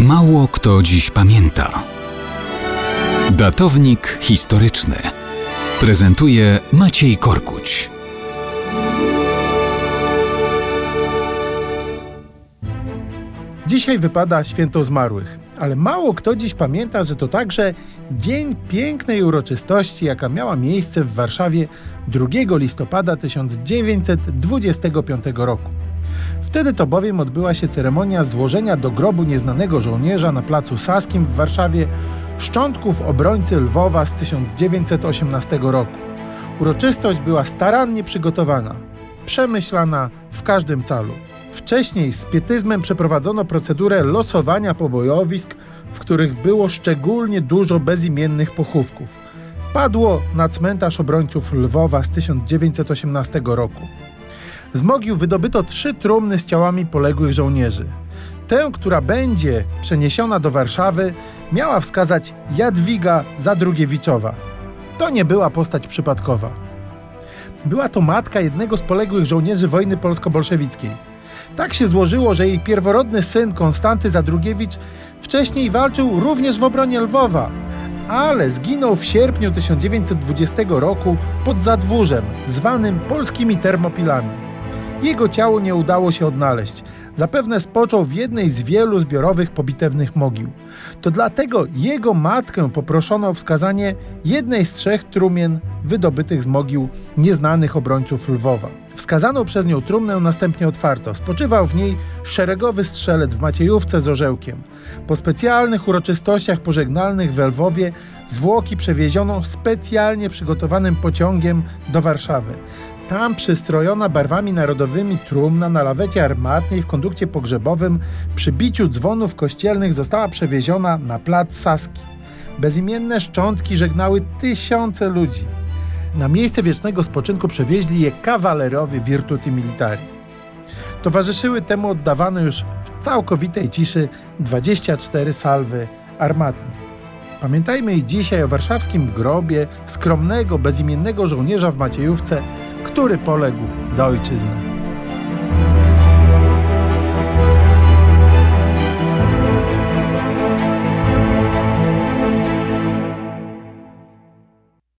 Mało kto dziś pamięta. Datownik historyczny prezentuje Maciej Korkuć. Dzisiaj wypada święto zmarłych, ale mało kto dziś pamięta, że to także dzień pięknej uroczystości, jaka miała miejsce w Warszawie 2 listopada 1925 roku. Wtedy to bowiem odbyła się ceremonia złożenia do grobu nieznanego żołnierza na placu Saskim w Warszawie szczątków obrońcy Lwowa z 1918 roku. Uroczystość była starannie przygotowana, przemyślana w każdym calu. Wcześniej z pietyzmem przeprowadzono procedurę losowania pobojowisk, w których było szczególnie dużo bezimiennych pochówków. Padło na cmentarz obrońców Lwowa z 1918 roku. Z mogił wydobyto trzy trumny z ciałami poległych żołnierzy. Tę, która będzie przeniesiona do Warszawy, miała wskazać Jadwiga Zadrugiewiczowa. To nie była postać przypadkowa. Była to matka jednego z poległych żołnierzy wojny polsko-bolszewickiej. Tak się złożyło, że jej pierworodny syn Konstanty Zadrugiewicz wcześniej walczył również w obronie Lwowa, ale zginął w sierpniu 1920 roku pod Zadwórzem, zwanym polskimi termopilami. Jego ciało nie udało się odnaleźć. Zapewne spoczął w jednej z wielu zbiorowych pobitewnych mogił. To dlatego jego matkę poproszono o wskazanie jednej z trzech trumien wydobytych z mogił nieznanych obrońców Lwowa. Wskazano przez nią trumnę następnie otwarto. Spoczywał w niej szeregowy strzelec w Maciejówce z orzełkiem. Po specjalnych uroczystościach pożegnalnych w Lwowie zwłoki przewieziono specjalnie przygotowanym pociągiem do Warszawy. Tam przystrojona barwami narodowymi trumna na lawecie armatniej w kondukcie pogrzebowym przy biciu dzwonów kościelnych została przewieziona na plac Saski. Bezimienne szczątki żegnały tysiące ludzi. Na miejsce wiecznego spoczynku przewieźli je kawalerowie Virtuti Militari. Towarzyszyły temu oddawane już w całkowitej ciszy 24 salwy armatnie. Pamiętajmy i dzisiaj o warszawskim grobie skromnego, bezimiennego żołnierza w Maciejówce, który poległ za ojczyznę.